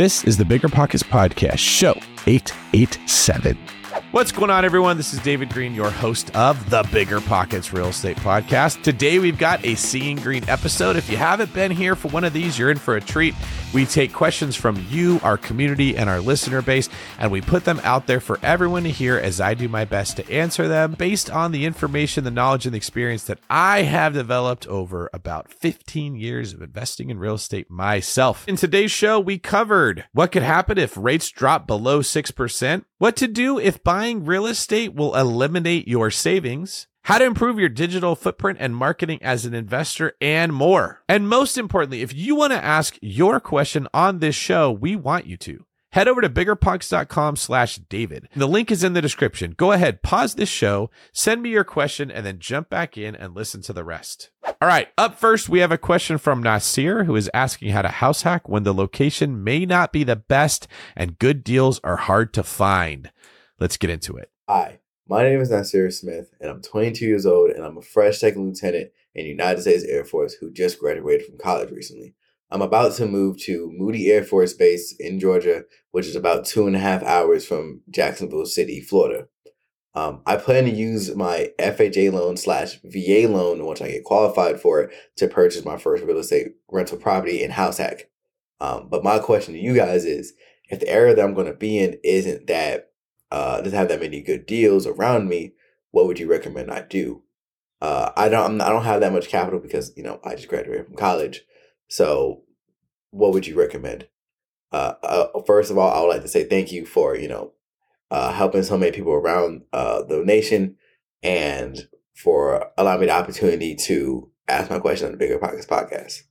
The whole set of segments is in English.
This is the Bigger Pockets Podcast, show 887. What's going on, everyone? This is David Greene, your host of the Bigger Pockets Real Estate Podcast. Today, we've got a Seeing Greene episode. If you haven't been here for one of these, you're in for a treat. We take questions from you, our community, and our listener base, and we put them out there for everyone to hear as I do my best to answer them based on the information, the knowledge, and the experience that I have developed over about 15 years of investing in real estate myself. In today's show, we covered what could happen if rates drop below 6%, what to do if buying real estate will eliminate your savings, how to improve your digital footprint and marketing as an investor, and more. And most importantly, if you want to ask your question on this show, we want you to. Head over to biggerpockets.com slash David. The link is in the description. Go ahead, pause this show, send me your question, and then jump back in and listen to the rest. All right, up first, we have a question from Nasir who is asking how to house hack when the location may not be the best and good deals are hard to find. Let's get into it. Hi, my name is Nasir Smith, and I'm 22 years old, and I'm a fresh second lieutenant in United States Air Force who just graduated from college recently. I'm about to move to Moody Air Force Base in Georgia, which is about two and a half hours from Jacksonville City, Florida. Um, I plan to use my FHA loan slash VA loan once I get qualified for it to purchase my first real estate rental property in house hack. Um, but my question to you guys is, if the area that I'm going to be in isn't that uh, doesn't have that many good deals around me, what would you recommend I do? Uh, I don't I'm, I don't have that much capital because you know I just graduated from college. So, what would you recommend? Uh, uh, first of all, I would like to say thank you for you know uh, helping so many people around uh, the nation and for allowing me the opportunity to ask my question on the Bigger Pockets podcast.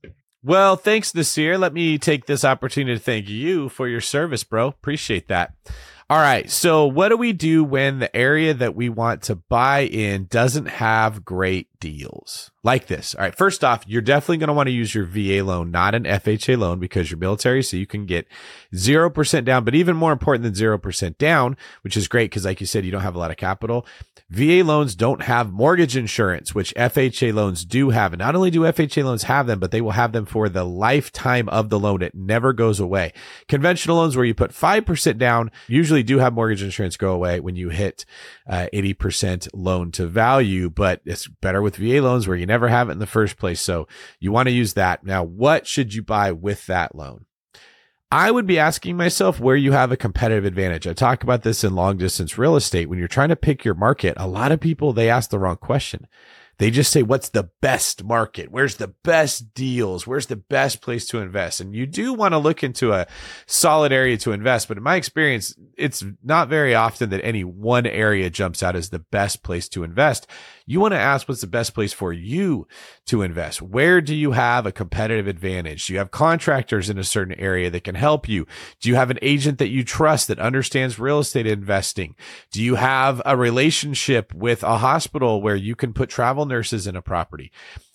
Well, thanks, Nasir. Let me take this opportunity to thank you for your service, bro. Appreciate that. All right. So, what do we do when the area that we want to buy in doesn't have great deals like this? All right. First off, you're definitely going to want to use your VA loan, not an FHA loan because you're military. So you can get 0% down, but even more important than 0% down, which is great because, like you said, you don't have a lot of capital. VA loans don't have mortgage insurance, which FHA loans do have. And not only do FHA loans have them, but they will have them for the lifetime of the loan. It never goes away. Conventional loans where you put 5% down usually do have mortgage insurance go away when you hit uh, 80% loan to value, but it's better with VA loans where you never have it in the first place. So you want to use that. Now, what should you buy with that loan? I would be asking myself where you have a competitive advantage. I talk about this in long distance real estate. When you're trying to pick your market, a lot of people, they ask the wrong question. They just say, what's the best market? Where's the best deals? Where's the best place to invest? And you do want to look into a solid area to invest. But in my experience, it's not very often that any one area jumps out as the best place to invest. You want to ask what's the best place for you to invest? Where do you have a competitive advantage? Do you have contractors in a certain area that can help you? Do you have an agent that you trust that understands real estate investing? Do you have a relationship with a hospital where you can put travel nurses in a property?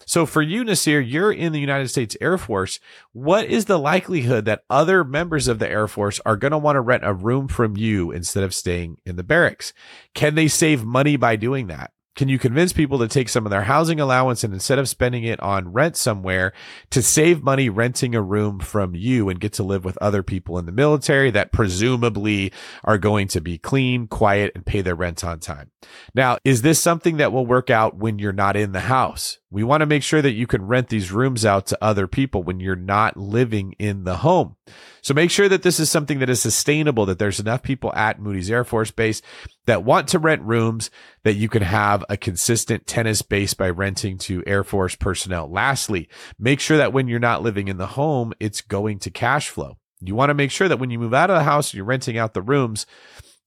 So for you, Nasir, you're in the United States Air Force. What is the likelihood that other members of the Air Force are going to want to rent a room from you instead of staying in the barracks? Can they save money by doing that? Can you convince people to take some of their housing allowance and instead of spending it on rent somewhere to save money renting a room from you and get to live with other people in the military that presumably are going to be clean, quiet, and pay their rent on time? Now, is this something that will work out when you're not in the house? We want to make sure that you can rent these rooms out to other people when you're not living in the home. So make sure that this is something that is sustainable, that there's enough people at Moody's Air Force Base that want to rent rooms that you can have a consistent tennis base by renting to Air Force personnel. Lastly, make sure that when you're not living in the home, it's going to cash flow. You want to make sure that when you move out of the house and you're renting out the rooms,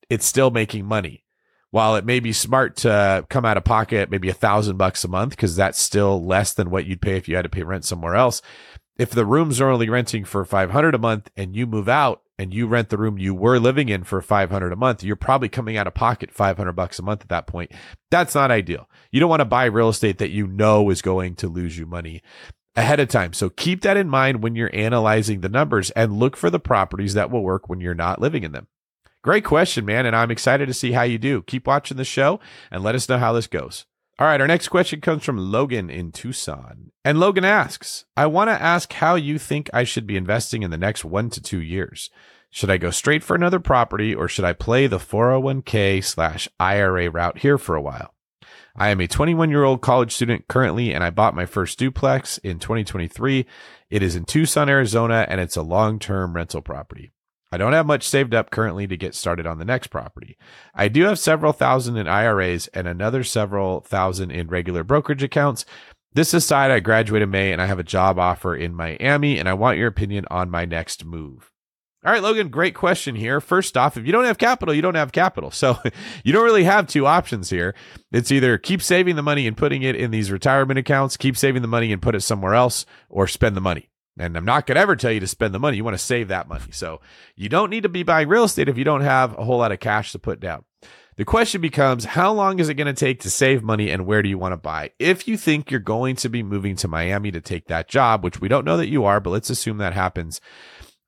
it's still making money while it may be smart to come out of pocket maybe a thousand bucks a month because that's still less than what you'd pay if you had to pay rent somewhere else if the rooms are only renting for 500 a month and you move out and you rent the room you were living in for 500 a month you're probably coming out of pocket 500 bucks a month at that point that's not ideal you don't want to buy real estate that you know is going to lose you money ahead of time so keep that in mind when you're analyzing the numbers and look for the properties that will work when you're not living in them Great question, man. And I'm excited to see how you do. Keep watching the show and let us know how this goes. All right, our next question comes from Logan in Tucson. And Logan asks, I want to ask how you think I should be investing in the next one to two years. Should I go straight for another property or should I play the 401k slash IRA route here for a while? I am a 21 year old college student currently, and I bought my first duplex in 2023. It is in Tucson, Arizona, and it's a long term rental property. I don't have much saved up currently to get started on the next property. I do have several thousand in IRAs and another several thousand in regular brokerage accounts. This aside, I graduated May and I have a job offer in Miami, and I want your opinion on my next move. All right, Logan, great question here. First off, if you don't have capital, you don't have capital. So you don't really have two options here. It's either keep saving the money and putting it in these retirement accounts, keep saving the money and put it somewhere else, or spend the money. And I'm not going to ever tell you to spend the money. You want to save that money. So you don't need to be buying real estate if you don't have a whole lot of cash to put down. The question becomes how long is it going to take to save money and where do you want to buy? If you think you're going to be moving to Miami to take that job, which we don't know that you are, but let's assume that happens,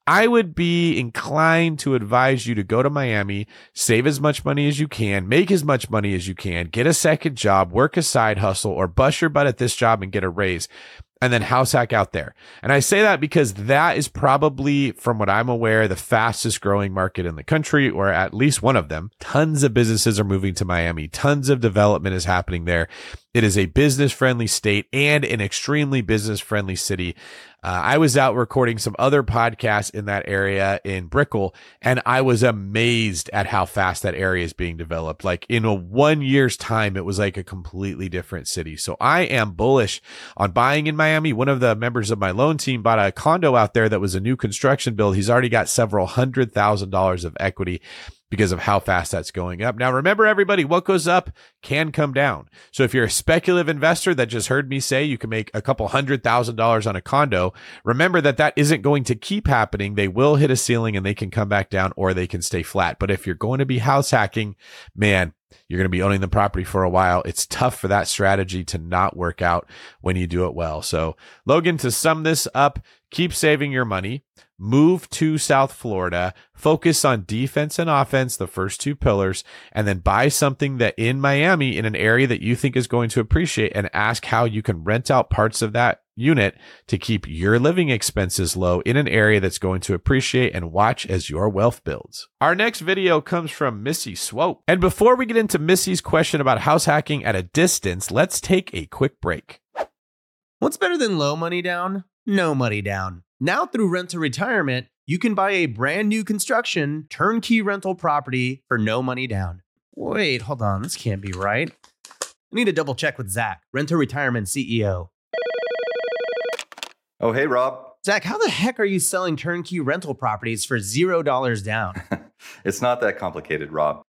I would be inclined to advise you to go to Miami, save as much money as you can, make as much money as you can, get a second job, work a side hustle, or bust your butt at this job and get a raise and then house hack out there. And I say that because that is probably, from what I'm aware, the fastest growing market in the country, or at least one of them. Tons of businesses are moving to Miami. Tons of development is happening there. It is a business friendly state and an extremely business friendly city. Uh, I was out recording some other podcasts in that area in Brickell, and I was amazed at how fast that area is being developed. Like in a one year's time, it was like a completely different city. So I am bullish on buying in Miami. One of the members of my loan team bought a condo out there that was a new construction build. He's already got several hundred thousand dollars of equity because of how fast that's going up. Now, remember, everybody, what goes up can come down. So if you're a speculative investor that just heard me say you can make a couple hundred thousand dollars on a condo, remember that that isn't going to keep happening. They will hit a ceiling and they can come back down or they can stay flat. But if you're going to be house hacking, man, you're going to be owning the property for a while. It's tough for that strategy to not work out when you do it well. So, Logan, to sum this up, keep saving your money move to South Florida, focus on defense and offense, the first two pillars, and then buy something that in Miami in an area that you think is going to appreciate and ask how you can rent out parts of that unit to keep your living expenses low in an area that's going to appreciate and watch as your wealth builds. Our next video comes from Missy Swope. And before we get into Missy's question about house hacking at a distance, let's take a quick break. What's better than low money down? No money down. Now, through Rent to Retirement, you can buy a brand new construction turnkey rental property for no money down. Wait, hold on. This can't be right. I need to double check with Zach, Rent to Retirement CEO. Oh, hey, Rob. Zach, how the heck are you selling turnkey rental properties for $0 down? it's not that complicated, Rob.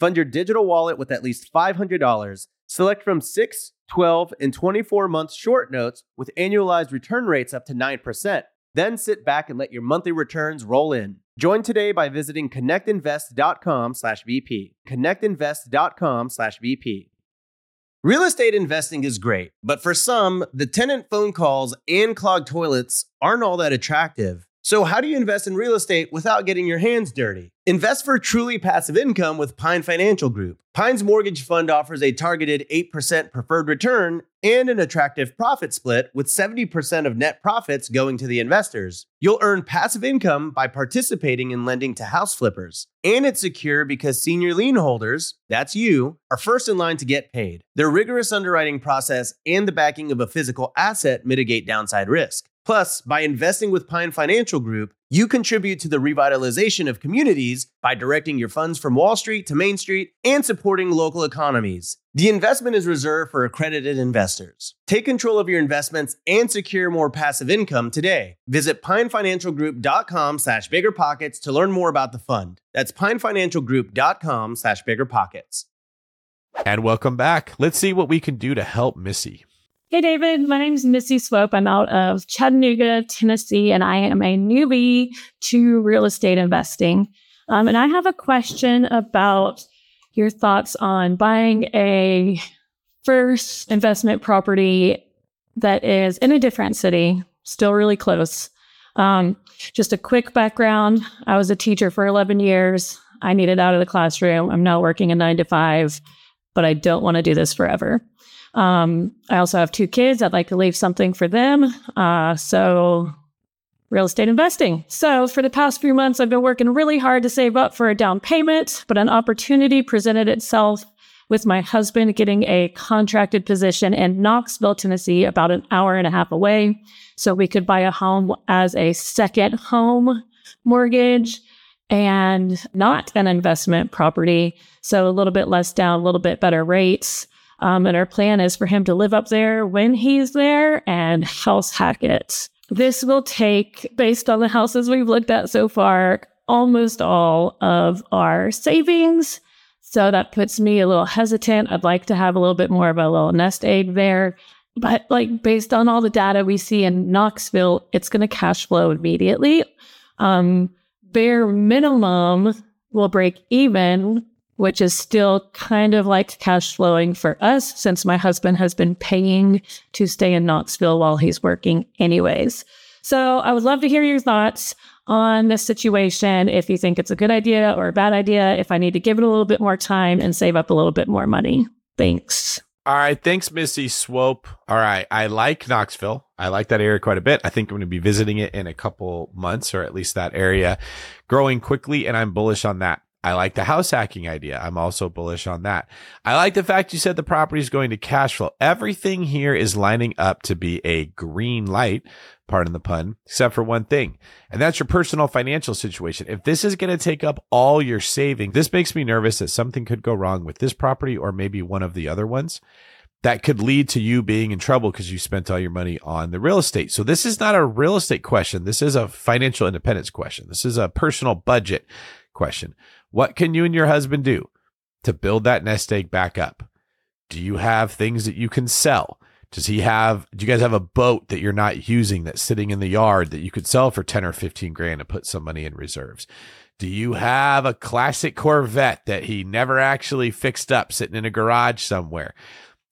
Fund your digital wallet with at least $500. Select from 6, 12, and 24 month short notes with annualized return rates up to 9%. Then sit back and let your monthly returns roll in. Join today by visiting connectinvest.com/bp. connectinvest.com/vp. Real estate investing is great, but for some, the tenant phone calls and clogged toilets aren't all that attractive. So, how do you invest in real estate without getting your hands dirty? Invest for truly passive income with Pine Financial Group. Pine's mortgage fund offers a targeted 8% preferred return and an attractive profit split, with 70% of net profits going to the investors. You'll earn passive income by participating in lending to house flippers. And it's secure because senior lien holders, that's you, are first in line to get paid. Their rigorous underwriting process and the backing of a physical asset mitigate downside risk. Plus, by investing with Pine Financial Group, you contribute to the revitalization of communities by directing your funds from Wall Street to Main Street and supporting local economies. The investment is reserved for accredited investors. Take control of your investments and secure more passive income today. Visit pinefinancialgroup.com slash biggerpockets to learn more about the fund. That's pinefinancialgroup.com slash biggerpockets. And welcome back. Let's see what we can do to help Missy. Hey, David. My name is Missy Swope. I'm out of Chattanooga, Tennessee, and I am a newbie to real estate investing. Um, and I have a question about your thoughts on buying a first investment property that is in a different city, still really close. Um, just a quick background I was a teacher for 11 years. I needed out of the classroom. I'm now working a nine to five, but I don't want to do this forever. Um, I also have two kids. I'd like to leave something for them. Uh, so, real estate investing. So, for the past few months, I've been working really hard to save up for a down payment, but an opportunity presented itself with my husband getting a contracted position in Knoxville, Tennessee, about an hour and a half away. So, we could buy a home as a second home mortgage and not an investment property. So, a little bit less down, a little bit better rates. Um, and our plan is for him to live up there when he's there and house hack it. This will take, based on the houses we've looked at so far, almost all of our savings. So that puts me a little hesitant. I'd like to have a little bit more of a little nest egg there. But like based on all the data we see in Knoxville, it's going to cash flow immediately. Um, bare minimum will break even which is still kind of like cash flowing for us since my husband has been paying to stay in Knoxville while he's working, anyways. So I would love to hear your thoughts on this situation. If you think it's a good idea or a bad idea, if I need to give it a little bit more time and save up a little bit more money. Thanks. All right. Thanks, Missy Swope. All right. I like Knoxville. I like that area quite a bit. I think I'm going to be visiting it in a couple months, or at least that area growing quickly. And I'm bullish on that. I like the house hacking idea. I'm also bullish on that. I like the fact you said the property is going to cash flow. Everything here is lining up to be a green light, pardon the pun, except for one thing. And that's your personal financial situation. If this is going to take up all your saving, this makes me nervous that something could go wrong with this property or maybe one of the other ones that could lead to you being in trouble because you spent all your money on the real estate. So this is not a real estate question. This is a financial independence question. This is a personal budget question. What can you and your husband do to build that nest egg back up? Do you have things that you can sell? Does he have, do you guys have a boat that you're not using that's sitting in the yard that you could sell for 10 or 15 grand and put some money in reserves? Do you have a classic Corvette that he never actually fixed up sitting in a garage somewhere?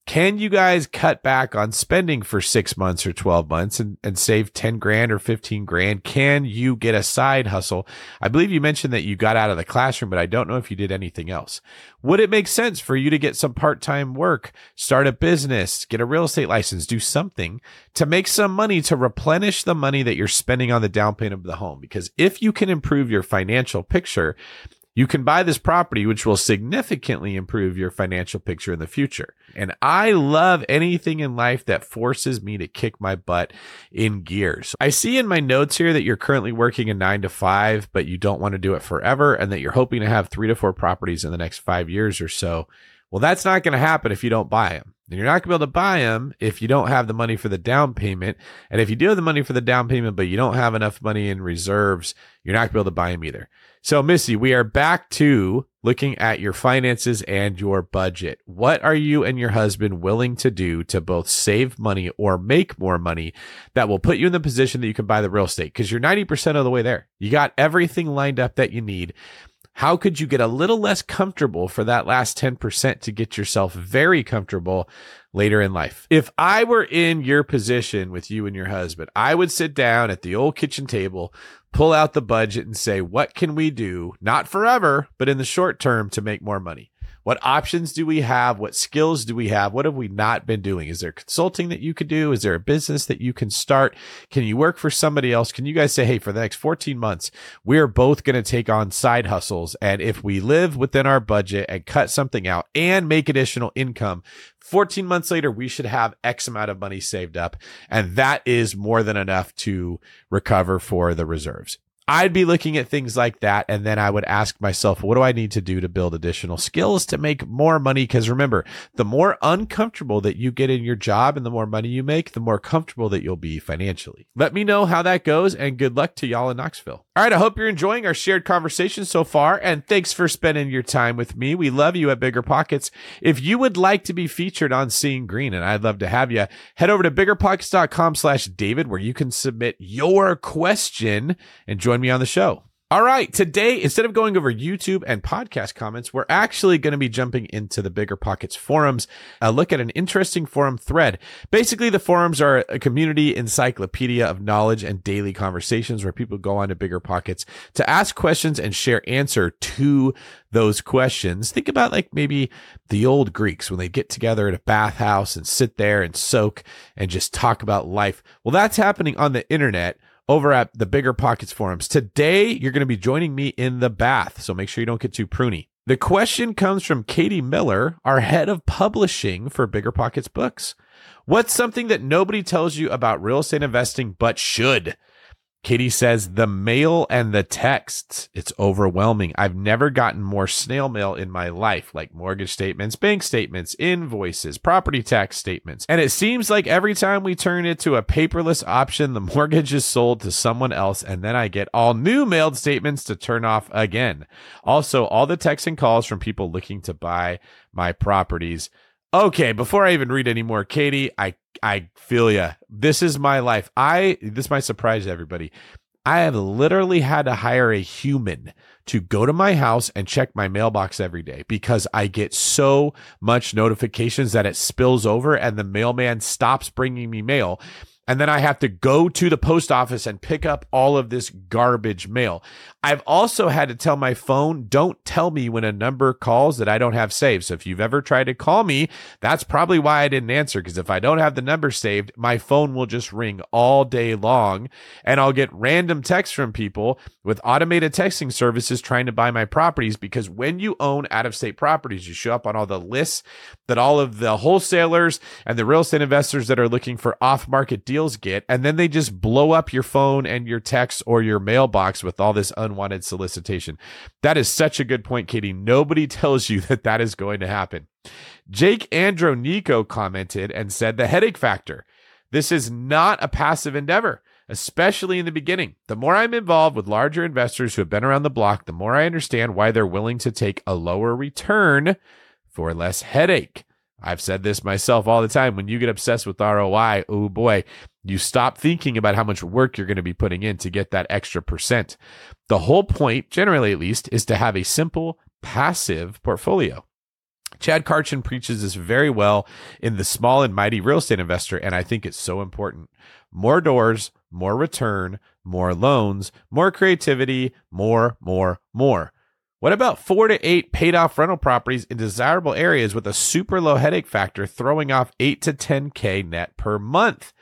Can you guys cut back on spending for six months or 12 months and, and save 10 grand or 15 grand? Can you get a side hustle? I believe you mentioned that you got out of the classroom, but I don't know if you did anything else. Would it make sense for you to get some part time work, start a business, get a real estate license, do something to make some money to replenish the money that you're spending on the down payment of the home? Because if you can improve your financial picture, you can buy this property, which will significantly improve your financial picture in the future. And I love anything in life that forces me to kick my butt in gears. I see in my notes here that you're currently working a nine to five, but you don't want to do it forever, and that you're hoping to have three to four properties in the next five years or so. Well, that's not going to happen if you don't buy them. And you're not going to be able to buy them if you don't have the money for the down payment. And if you do have the money for the down payment, but you don't have enough money in reserves, you're not going to be able to buy them either. So, Missy, we are back to looking at your finances and your budget. What are you and your husband willing to do to both save money or make more money that will put you in the position that you can buy the real estate? Because you're 90% of the way there. You got everything lined up that you need. How could you get a little less comfortable for that last 10% to get yourself very comfortable later in life? If I were in your position with you and your husband, I would sit down at the old kitchen table, pull out the budget and say, what can we do? Not forever, but in the short term to make more money. What options do we have? What skills do we have? What have we not been doing? Is there consulting that you could do? Is there a business that you can start? Can you work for somebody else? Can you guys say, hey, for the next 14 months, we're both going to take on side hustles. And if we live within our budget and cut something out and make additional income, 14 months later, we should have X amount of money saved up. And that is more than enough to recover for the reserves. I'd be looking at things like that. And then I would ask myself, what do I need to do to build additional skills to make more money? Because remember, the more uncomfortable that you get in your job and the more money you make, the more comfortable that you'll be financially. Let me know how that goes and good luck to y'all in Knoxville. All right. I hope you're enjoying our shared conversation so far. And thanks for spending your time with me. We love you at Bigger Pockets. If you would like to be featured on Seeing Greene, and I'd love to have you, head over to biggerpockets.com slash David, where you can submit your question and join me on the show. All right. Today, instead of going over YouTube and podcast comments, we're actually going to be jumping into the Bigger Pockets forums, a look at an interesting forum thread. Basically, the forums are a community encyclopedia of knowledge and daily conversations where people go on to Bigger Pockets to ask questions and share answer to those questions. Think about like maybe the old Greeks when they get together at a bathhouse and sit there and soak and just talk about life. Well, that's happening on the internet over at the Bigger Pockets forums. Today, you're going to be joining me in the bath, so make sure you don't get too pruny. The question comes from Katie Miller, our head of publishing for Bigger Pockets Books. What's something that nobody tells you about real estate investing but should? Katie says the mail and the texts, it's overwhelming. I've never gotten more snail mail in my life, like mortgage statements, bank statements, invoices, property tax statements. And it seems like every time we turn it to a paperless option, the mortgage is sold to someone else. And then I get all new mailed statements to turn off again. Also, all the texts and calls from people looking to buy my properties. Okay, before I even read any more, Katie, I I feel ya. This is my life. I this might surprise everybody. I have literally had to hire a human to go to my house and check my mailbox every day because I get so much notifications that it spills over and the mailman stops bringing me mail. And then I have to go to the post office and pick up all of this garbage mail. I've also had to tell my phone, don't tell me when a number calls that I don't have saved. So if you've ever tried to call me, that's probably why I didn't answer. Because if I don't have the number saved, my phone will just ring all day long and I'll get random texts from people with automated texting services trying to buy my properties. Because when you own out of state properties, you show up on all the lists that all of the wholesalers and the real estate investors that are looking for off market deals get, and then they just blow up your phone and your text or your mailbox with all this unwanted solicitation. That is such a good point, Katie. Nobody tells you that that is going to happen. Jake Andronico commented and said the headache factor. This is not a passive endeavor, especially in the beginning. The more I'm involved with larger investors who have been around the block, the more I understand why they're willing to take a lower return for less headache. I've said this myself all the time. When you get obsessed with ROI, oh boy, you stop thinking about how much work you're going to be putting in to get that extra percent. The whole point, generally at least, is to have a simple passive portfolio. Chad Carson preaches this very well in The Small and Mighty Real Estate Investor, and I think it's so important. More doors, more return, more loans, more creativity, more, more, more. What about four to eight paid off rental properties in desirable areas with a super low headache factor, throwing off eight to 10K net per month?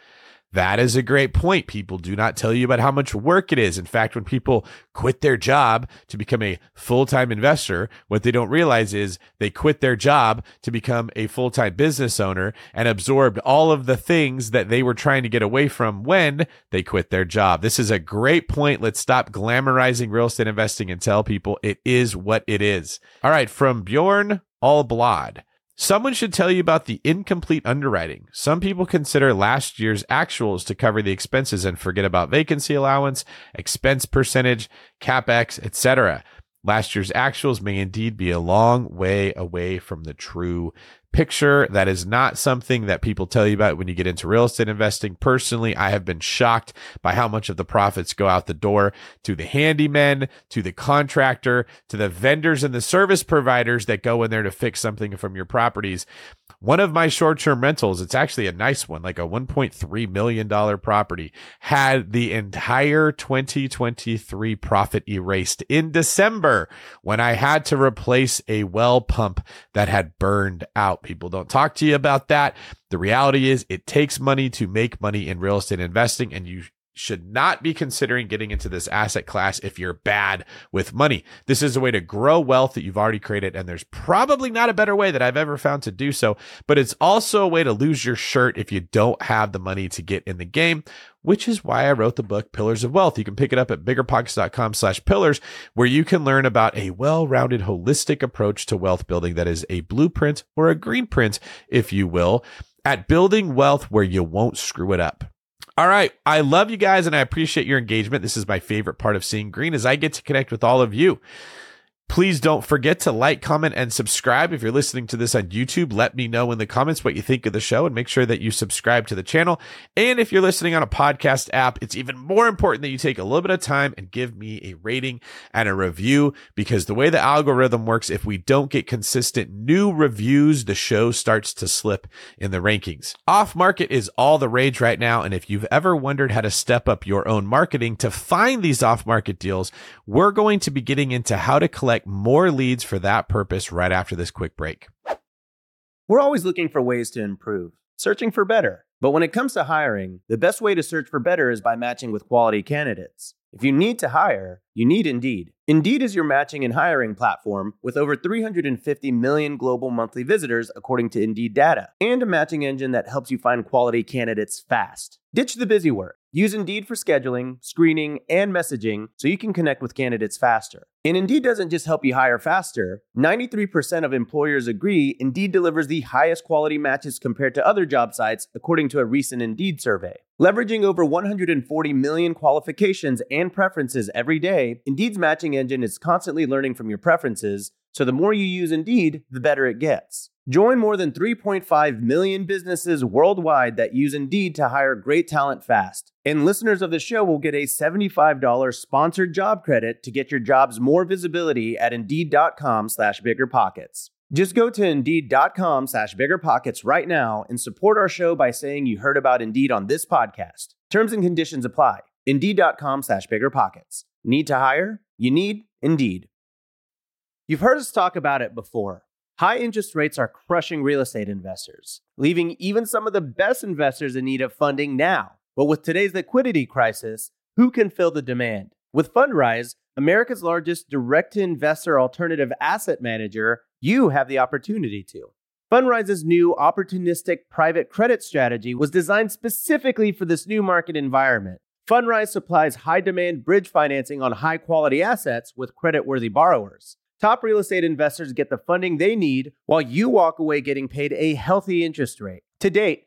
That is a great point. People do not tell you about how much work it is. In fact, when people quit their job to become a full time investor, what they don't realize is they quit their job to become a full time business owner and absorbed all of the things that they were trying to get away from when they quit their job. This is a great point. Let's stop glamorizing real estate investing and tell people it is what it is. All right. From Bjorn Allblad. Someone should tell you about the incomplete underwriting. Some people consider last year's actuals to cover the expenses and forget about vacancy allowance, expense percentage, capex, etc. Last year's actuals may indeed be a long way away from the true picture. That is not something that people tell you about when you get into real estate investing. Personally, I have been shocked by how much of the profits go out the door to the handymen, to the contractor, to the vendors and the service providers that go in there to fix something from your properties. One of my short term rentals, it's actually a nice one, like a $1.3 million property, had the entire 2023 profit erased in December when I had to replace a well pump that had burned out. People don't talk to you about that. The reality is it takes money to make money in real estate investing and you should not be considering getting into this asset class if you're bad with money. This is a way to grow wealth that you've already created, and there's probably not a better way that I've ever found to do so, but it's also a way to lose your shirt if you don't have the money to get in the game. Which is why I wrote the book Pillars of Wealth. You can pick it up at biggerpockets.com slash pillars, where you can learn about a well-rounded, holistic approach to wealth building that is a blueprint or a green print, if you will, at building wealth where you won't screw it up. All right. I love you guys and I appreciate your engagement. This is my favorite part of seeing Greene as I get to connect with all of you. Please don't forget to like, comment, and subscribe. If you're listening to this on YouTube, let me know in the comments what you think of the show and make sure that you subscribe to the channel. And if you're listening on a podcast app, it's even more important that you take a little bit of time and give me a rating and a review because the way the algorithm works, if we don't get consistent new reviews, the show starts to slip in the rankings. Off market is all the rage right now. And if you've ever wondered how to step up your own marketing to find these off market deals, we're going to be getting into how to collect collect more leads for that purpose right after this quick break. We're always looking for ways to improve, searching for better. But when it comes to hiring, the best way to search for better is by matching with quality candidates. If you need to hire, you need Indeed. Indeed is your matching and hiring platform with over 350 million global monthly visitors, according to Indeed data, and a matching engine that helps you find quality candidates fast. Ditch the busy work. Use Indeed for scheduling, screening, and messaging so you can connect with candidates faster. And Indeed doesn't just help you hire faster. 93% of employers agree Indeed delivers the highest quality matches compared to other job sites, according to a recent Indeed survey. Leveraging over 140 million qualifications and preferences every day, Indeed's matching engine is constantly learning from your preferences, so the more you use Indeed, the better it gets. Join more than 3.5 million businesses worldwide that use Indeed to hire great talent fast. And listeners of the show will get a $75 sponsored job credit to get your jobs more visibility at Indeed.com slash BiggerPockets. Just go to Indeed.com slash BiggerPockets right now and support our show by saying you heard about Indeed on this podcast. Terms and conditions apply. Indeed.com slash BiggerPockets. Need to hire? You need Indeed. You've heard us talk about it before. High interest rates are crushing real estate investors, leaving even some of the best investors in need of funding now. But with today's liquidity crisis, who can fill the demand? With Fundrise, America's largest direct to investor alternative asset manager, you have the opportunity to. Fundrise's new opportunistic private credit strategy was designed specifically for this new market environment. Fundrise supplies high demand bridge financing on high quality assets with credit worthy borrowers. Top real estate investors get the funding they need while you walk away getting paid a healthy interest rate. To date,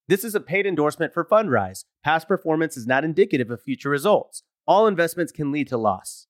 This is a paid endorsement for Fundrise. Past performance is not indicative of future results. All investments can lead to loss.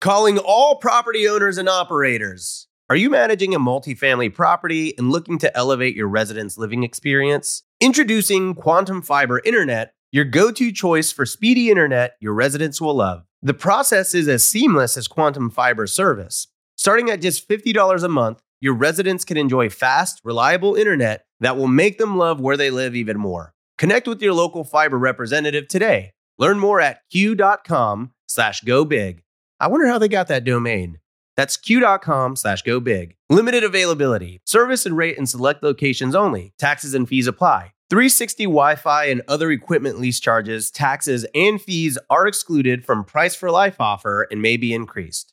Calling all property owners and operators. Are you managing a multifamily property and looking to elevate your residents' living experience? Introducing Quantum Fiber Internet, your go to choice for speedy internet your residents will love. The process is as seamless as Quantum Fiber service. Starting at just $50 a month, your residents can enjoy fast, reliable internet that will make them love where they live even more. Connect with your local fiber representative today. Learn more at q.com slash go big. I wonder how they got that domain. That's q.com slash go big. Limited availability. Service and rate in select locations only. Taxes and fees apply. 360 Wi Fi and other equipment lease charges, taxes, and fees are excluded from price for life offer and may be increased.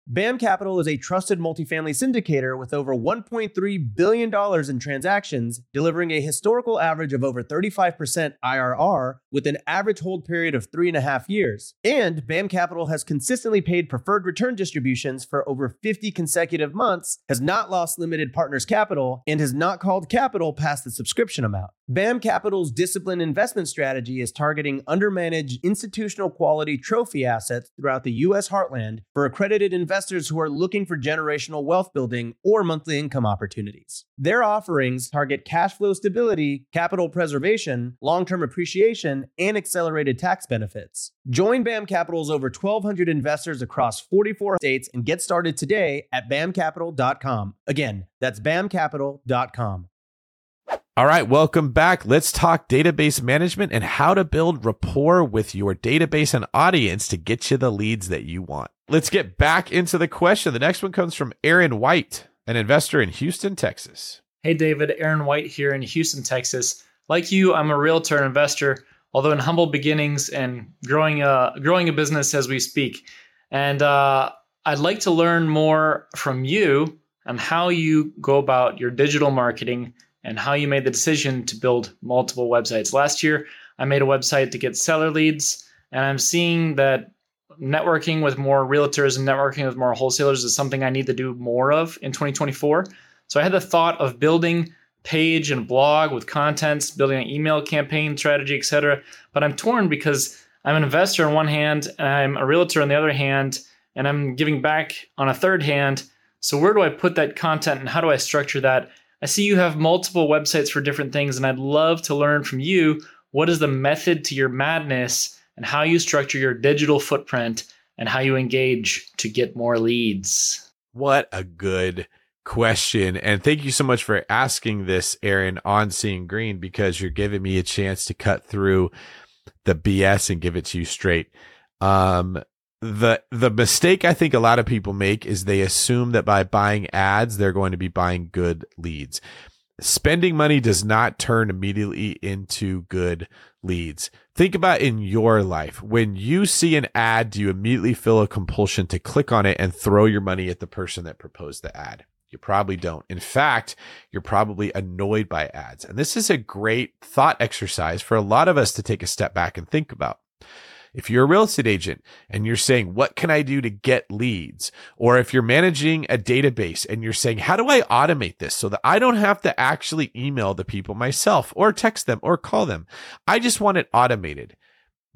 BAM Capital is a trusted multifamily syndicator with over $1.3 billion in transactions, delivering a historical average of over 35% IRR with an average hold period of three and a half years. And BAM Capital has consistently paid preferred return distributions for over 50 consecutive months, has not lost limited partners capital, and has not called capital past the subscription amount. BAM Capital's disciplined investment strategy is targeting undermanaged institutional quality trophy assets throughout the U.S. heartland for accredited investors who are looking for generational wealth building or monthly income opportunities. Their offerings target cash flow stability, capital preservation, long term appreciation, and accelerated tax benefits. Join BAM Capital's over 1,200 investors across 44 states and get started today at bamcapital.com. Again, that's bamcapital.com. All right, welcome back. Let's talk database management and how to build rapport with your database and audience to get you the leads that you want. Let's get back into the question. The next one comes from Aaron White, an investor in Houston, Texas. Hey, David. Aaron White here in Houston, Texas. Like you, I'm a realtor and investor, although in humble beginnings and growing a growing a business as we speak. And uh, I'd like to learn more from you on how you go about your digital marketing and how you made the decision to build multiple websites. Last year, I made a website to get seller leads, and I'm seeing that networking with more realtors and networking with more wholesalers is something I need to do more of in 2024. So I had the thought of building page and blog with contents, building an email campaign strategy, etc. But I'm torn because I'm an investor on one hand, and I'm a realtor on the other hand, and I'm giving back on a third hand. So where do I put that content and how do I structure that? I see you have multiple websites for different things, and I'd love to learn from you what is the method to your madness and how you structure your digital footprint and how you engage to get more leads. What a good question. And thank you so much for asking this, Aaron, on Seeing Greene, because you're giving me a chance to cut through the BS and give it to you straight. Um, the the mistake I think a lot of people make is they assume that by buying ads they're going to be buying good leads. Spending money does not turn immediately into good leads. Think about in your life. When you see an ad, do you immediately feel a compulsion to click on it and throw your money at the person that proposed the ad? You probably don't. In fact, you're probably annoyed by ads. And this is a great thought exercise for a lot of us to take a step back and think about. If you're a real estate agent and you're saying, what can I do to get leads? Or if you're managing a database and you're saying, how do I automate this so that I don't have to actually email the people myself or text them or call them? I just want it automated.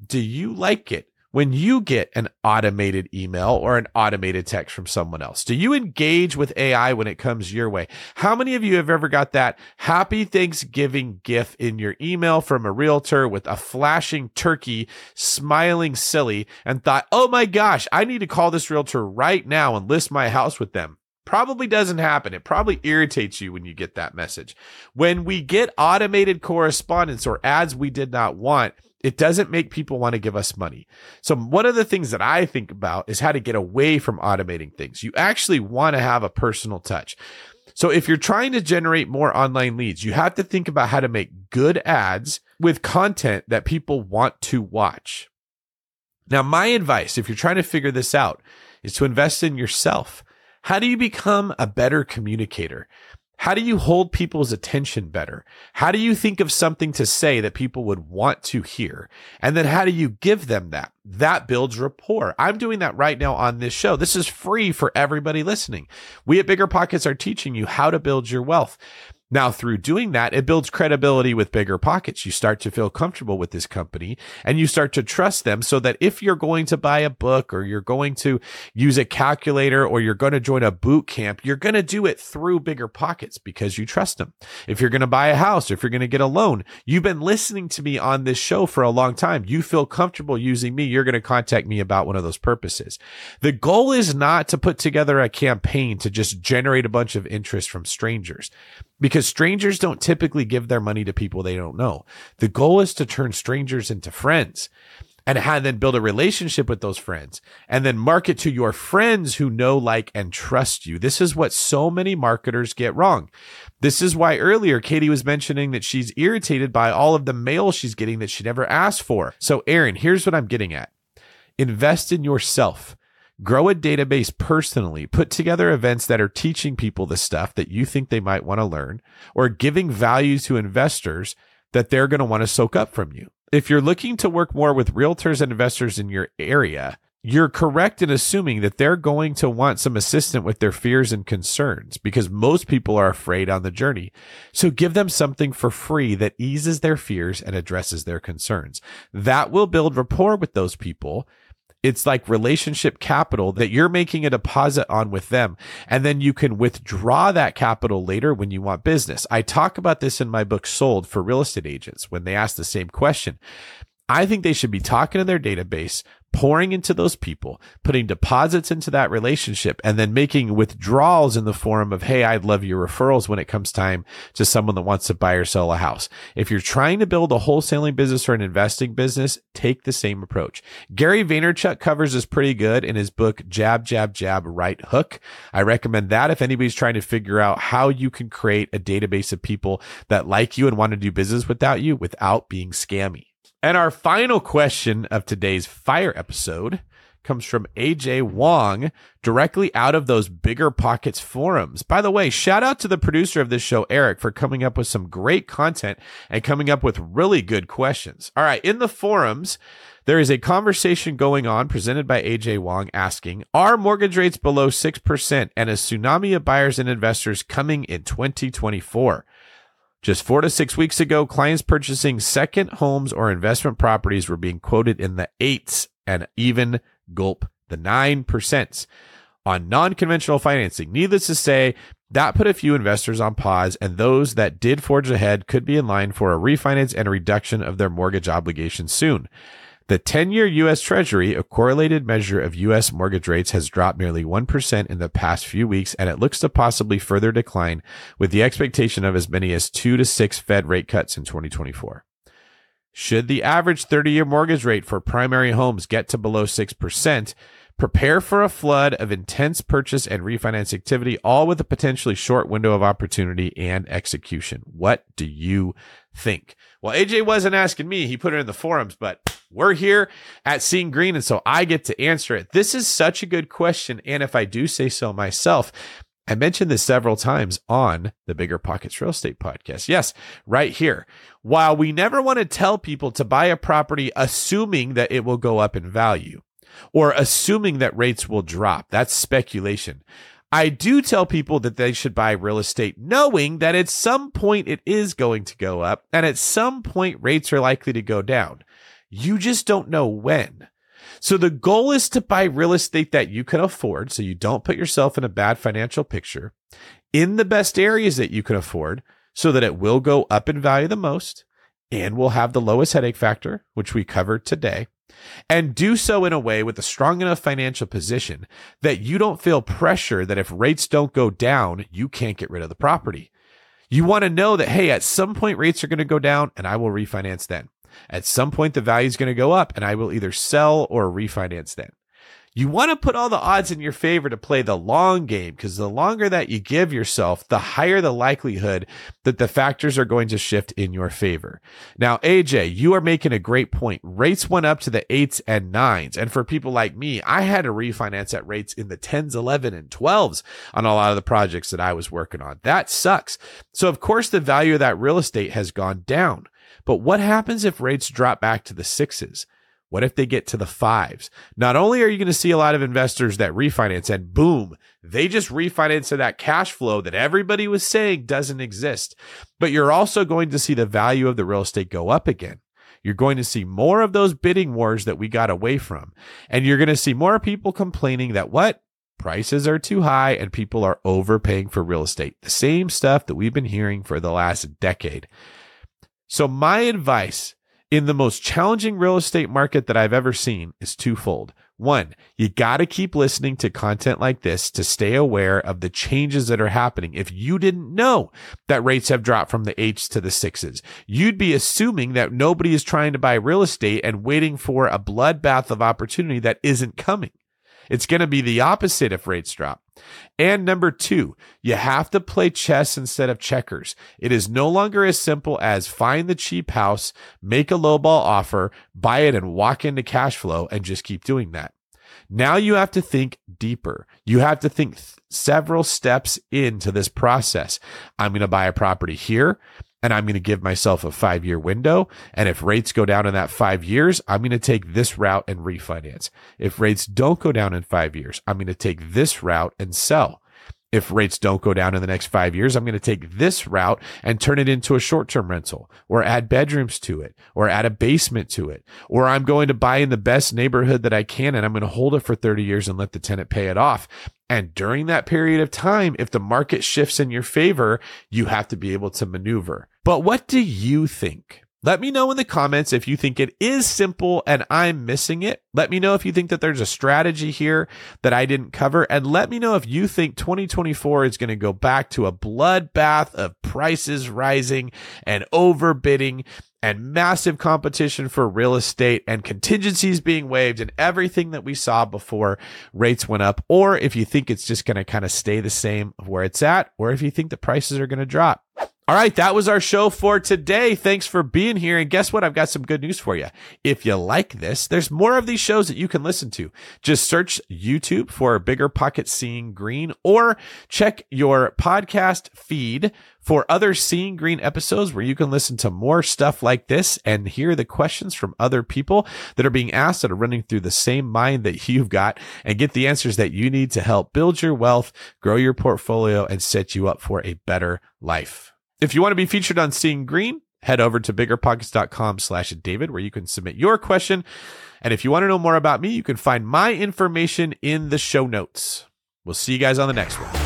Do you like it? When you get an automated email or an automated text from someone else? Do you engage with AI when it comes your way? How many of you have ever got that happy Thanksgiving gift in your email from a realtor with a flashing turkey smiling silly and thought, oh my gosh, I need to call this realtor right now and list my house with them? Probably doesn't happen. It probably irritates you when you get that message. When we get automated correspondence or ads we did not want, it doesn't make people want to give us money. So one of the things that I think about is how to get away from automating things. You actually want to have a personal touch. So if you're trying to generate more online leads, you have to think about how to make good ads with content that people want to watch. Now, my advice, if you're trying to figure this out, is to invest in yourself. How do you become a better communicator? How do you hold people's attention better? How do you think of something to say that people would want to hear? And then how do you give them that? That builds rapport. I'm doing that right now on this show. This is free for everybody listening. We at Bigger Pockets are teaching you how to build your wealth. Now, through doing that, it builds credibility with bigger pockets. You start to feel comfortable with this company and you start to trust them so that if you're going to buy a book or you're going to use a calculator or you're going to join a boot camp, you're going to do it through bigger pockets because you trust them. If you're going to buy a house, or if you're going to get a loan, you've been listening to me on this show for a long time. You feel comfortable using me. You're going to contact me about one of those purposes. The goal is not to put together a campaign to just generate a bunch of interest from strangers because strangers don't typically give their money to people they don't know. The goal is to turn strangers into friends and then build a relationship with those friends and then market to your friends who know, like, and trust you. This is what so many marketers get wrong. This is why earlier Katie was mentioning that she's irritated by all of the mail she's getting that she never asked for. So, Aaron, here's what I'm getting at invest in yourself grow a database personally, put together events that are teaching people the stuff that you think they might want to learn or giving value to investors that they're going to want to soak up from you. If you're looking to work more with realtors and investors in your area, you're correct in assuming that they're going to want some assistance with their fears and concerns because most people are afraid on the journey. So give them something for free that eases their fears and addresses their concerns. That will build rapport with those people it's like relationship capital that you're making a deposit on with them. And then you can withdraw that capital later when you want business. I talk about this in my book, Sold for Real Estate Agents, when they ask the same question. I think they should be talking to their database, pouring into those people, putting deposits into that relationship, and then making withdrawals in the form of, Hey, I'd love your referrals when it comes time to someone that wants to buy or sell a house. If you're trying to build a wholesaling business or an investing business, take the same approach. Gary Vaynerchuk covers this pretty good in his book, Jab, Jab, Jab, Right Hook. I recommend that if anybody's trying to figure out how you can create a database of people that like you and want to do business without you without being scammy. And our final question of today's fire episode comes from AJ Wong directly out of those BiggerPockets forums. By the way, shout out to the producer of this show, Eric, for coming up with some great content and coming up with really good questions. All right. In the forums, there is a conversation going on presented by AJ Wong asking, are mortgage rates below 6% and a tsunami of buyers and investors coming in 2024? Just four to six weeks ago, clients purchasing second homes or investment properties were being quoted in the eights and even gulp the nine percent on non conventional financing. Needless to say, that put a few investors on pause, and those that did forge ahead could be in line for a refinance and a reduction of their mortgage obligations soon. The 10 year U.S. Treasury, a correlated measure of U.S. mortgage rates, has dropped nearly 1% in the past few weeks, and it looks to possibly further decline with the expectation of as many as two to six Fed rate cuts in 2024. Should the average 30 year mortgage rate for primary homes get to below 6%, prepare for a flood of intense purchase and refinance activity, all with a potentially short window of opportunity and execution. What do you think? Well, AJ wasn't asking me, he put it in the forums, but we're here at Seeing Greene, and so I get to answer it. This is such a good question. And if I do say so myself, I mentioned this several times on the BiggerPockets Real Estate Podcast. Yes, right here. While we never want to tell people to buy a property assuming that it will go up in value or assuming that rates will drop, that's speculation. I do tell people that they should buy real estate knowing that at some point it is going to go up and at some point rates are likely to go down. You just don't know when. So the goal is to buy real estate that you can afford so you don't put yourself in a bad financial picture in the best areas that you can afford so that it will go up in value the most and will have the lowest headache factor, which we covered today, and do so in a way with a strong enough financial position that you don't feel pressure that if rates don't go down, you can't get rid of the property. You want to know that, hey, at some point rates are going to go down and I will refinance then. At some point, the value is going to go up and I will either sell or refinance then. You want to put all the odds in your favor to play the long game because the longer that you give yourself, the higher the likelihood that the factors are going to shift in your favor. Now, AJ, you are making a great point. Rates went up to the eights and nines. And for people like me, I had to refinance at rates in the 10s, 11, and 12s on a lot of the projects that I was working on. That sucks. So, of course, the value of that real estate has gone down. But what happens if rates drop back to the sixes? What if they get to the fives? Not only are you going to see a lot of investors that refinance and boom, they just refinance to that cash flow that everybody was saying doesn't exist, but you're also going to see the value of the real estate go up again. You're going to see more of those bidding wars that we got away from. And you're going to see more people complaining that what? Prices are too high and people are overpaying for real estate. The same stuff that we've been hearing for the last decade. So my advice in the most challenging real estate market that I've ever seen is twofold. One, you got to keep listening to content like this to stay aware of the changes that are happening. If you didn't know that rates have dropped from the eights to the sixes, you'd be assuming that nobody is trying to buy real estate and waiting for a bloodbath of opportunity that isn't coming. It's going to be the opposite if rates drop. And number two, you have to play chess instead of checkers. It is no longer as simple as find the cheap house, make a lowball offer, buy it and walk into cash flow and just keep doing that. Now you have to think deeper. You have to think th- several steps into this process. I'm going to buy a property here and I'm going to give myself a five year window. And if rates go down in that five years, I'm going to take this route and refinance. If rates don't go down in five years, I'm going to take this route and sell. If rates don't go down in the next five years, I'm going to take this route and turn it into a short term rental or add bedrooms to it or add a basement to it. Or I'm going to buy in the best neighborhood that I can and I'm going to hold it for 30 years and let the tenant pay it off. And during that period of time, if the market shifts in your favor, you have to be able to maneuver. But what do you think? Let me know in the comments if you think it is simple and I'm missing it. Let me know if you think that there's a strategy here that I didn't cover. And let me know if you think 2024 is going to go back to a bloodbath of prices rising and overbidding and massive competition for real estate and contingencies being waived and everything that we saw before rates went up, or if you think it's just going to kind of stay the same of where it's at, or if you think the prices are going to drop. All right, that was our show for today. Thanks for being here. And guess what? I've got some good news for you. If you like this, there's more of these shows that you can listen to. Just search YouTube for Bigger Pocket Seeing Greene or check your podcast feed for other Seeing Greene episodes where you can listen to more stuff like this and hear the questions from other people that are being asked that are running through the same mind that you've got and get the answers that you need to help build your wealth, grow your portfolio, and set you up for a better life. If you want to be featured on Seeing Greene, head over to biggerpockets.com slash David, where you can submit your question. And if you want to know more about me, you can find my information in the show notes. We'll see you guys on the next one.